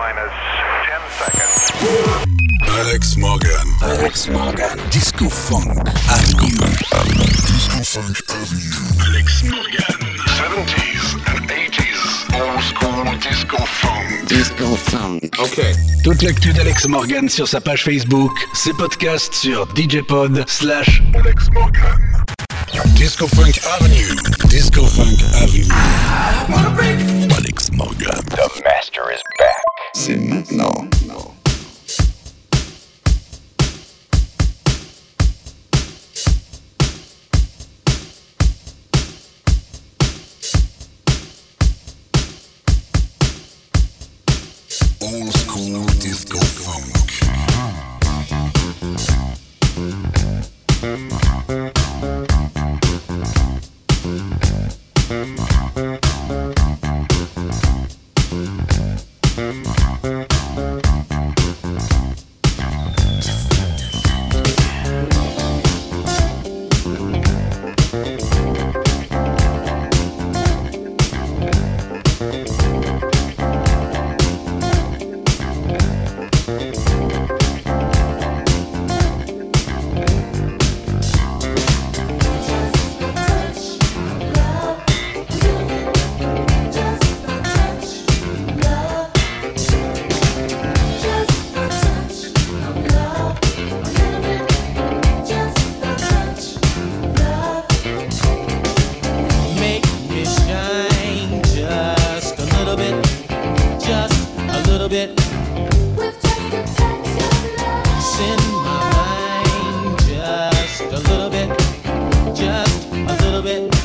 minus 10 seconds. Alex Morgan. Alex Morgan. Disco Funk Avenue. Disco Funk Avenue. Alex Morgan. 70s and 80s. Old school disco funk. Disco Funk. OK. Toute l'actu d'Alex Morgan sur sa page Facebook, ses podcasts sur djpod slash Alex Morgan. Disco Funk Avenue. Disco Funk Avenue. Alex Morgan. The master is back. C'est maintenant. Old school disco funk. Just a little bit.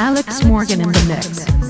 Alex Morgan in the mix.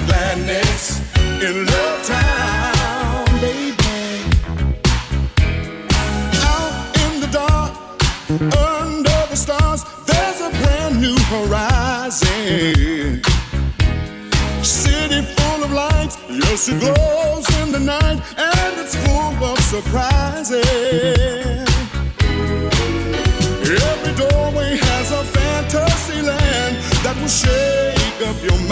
gladness in Love Town, baby. Out in the dark, under the stars, there's a brand new horizon. City full of lights, yes, it glows in the night, and it's full of surprises. Every doorway has a fantasy land that will shake up your mind.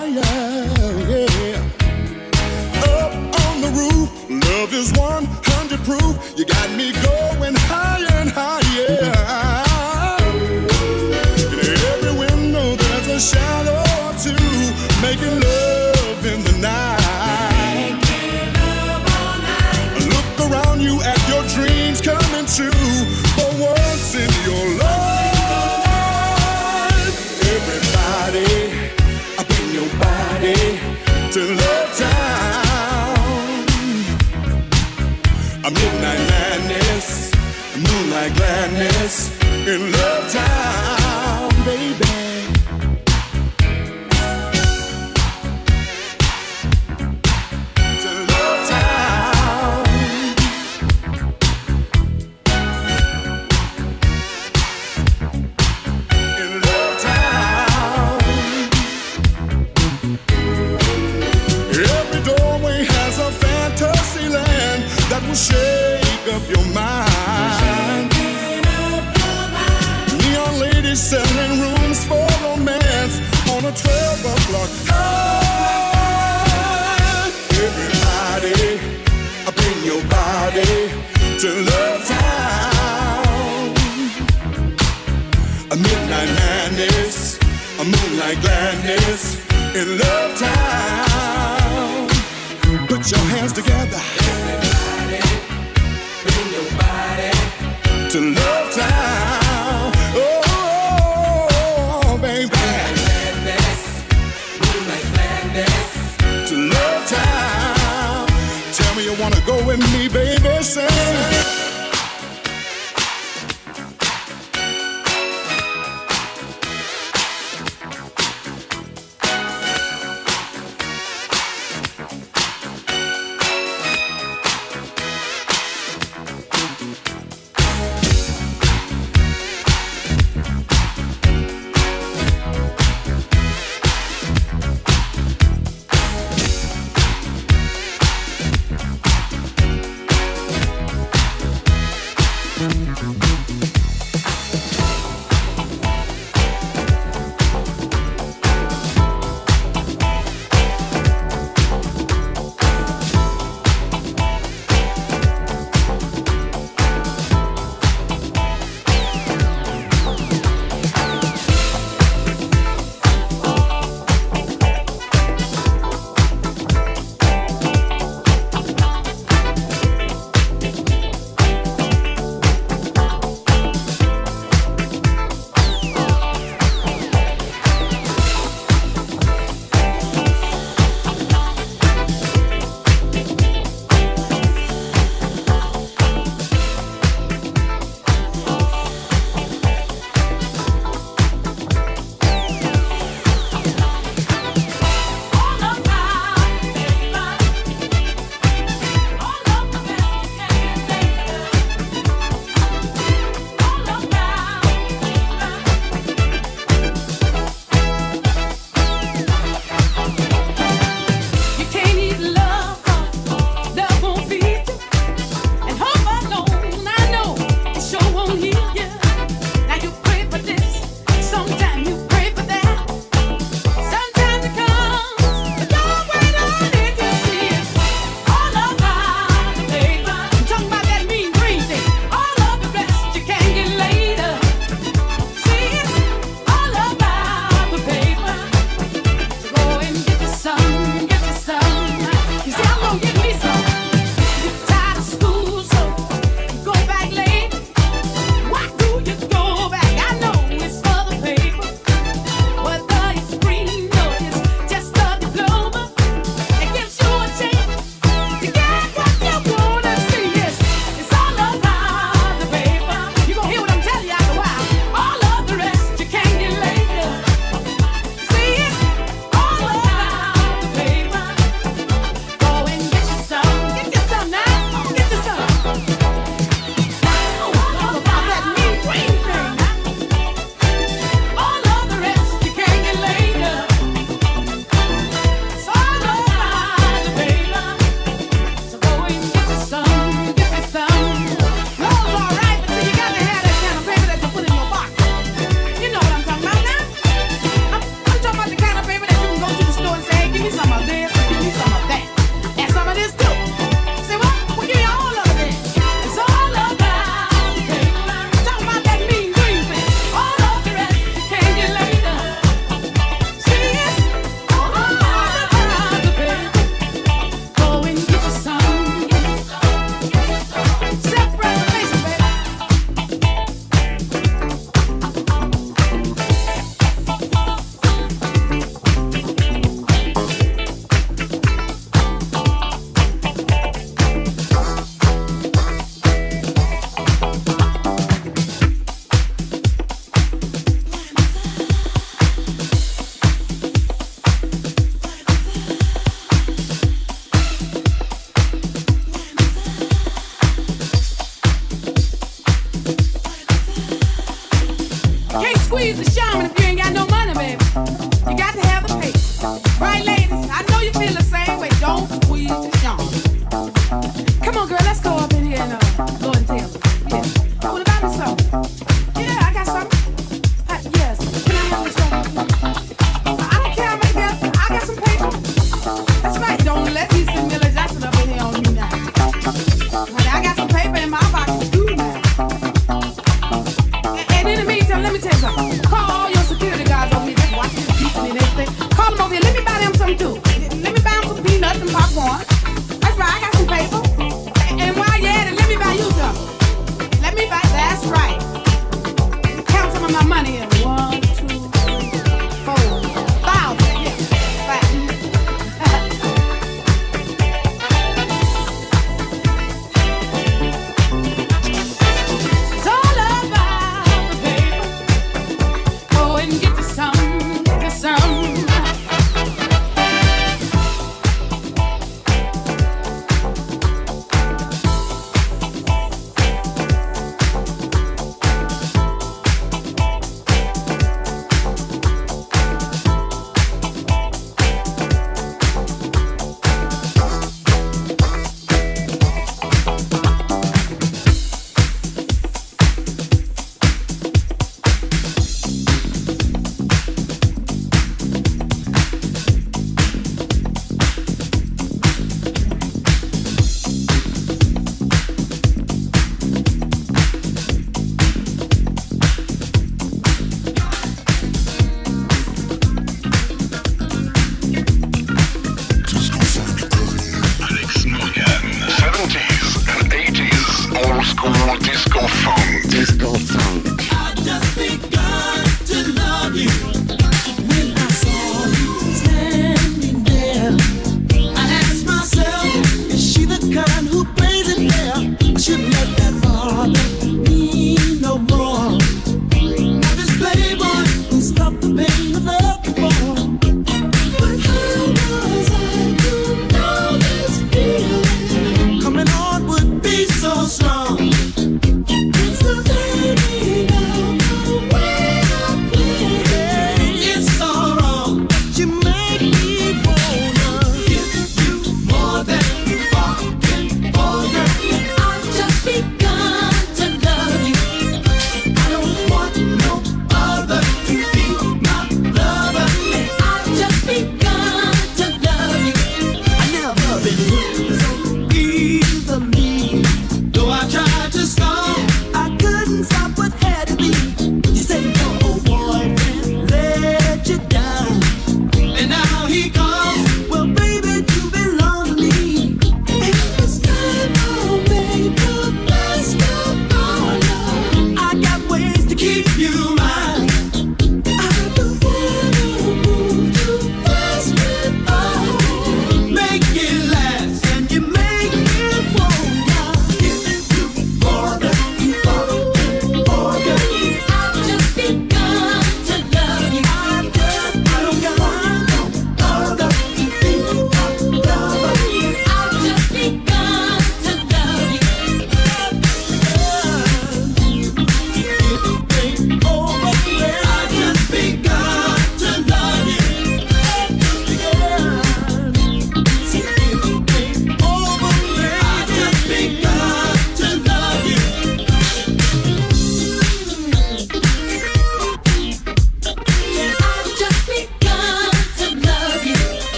love is 100 proof. You got me going. A midnight madness, moonlight gladness in love town, baby.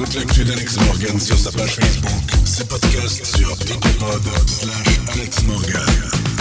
L'actu d'Alex Morgan sur sa page Facebook. Ses podcasts sur djpod slash Alex Morgan.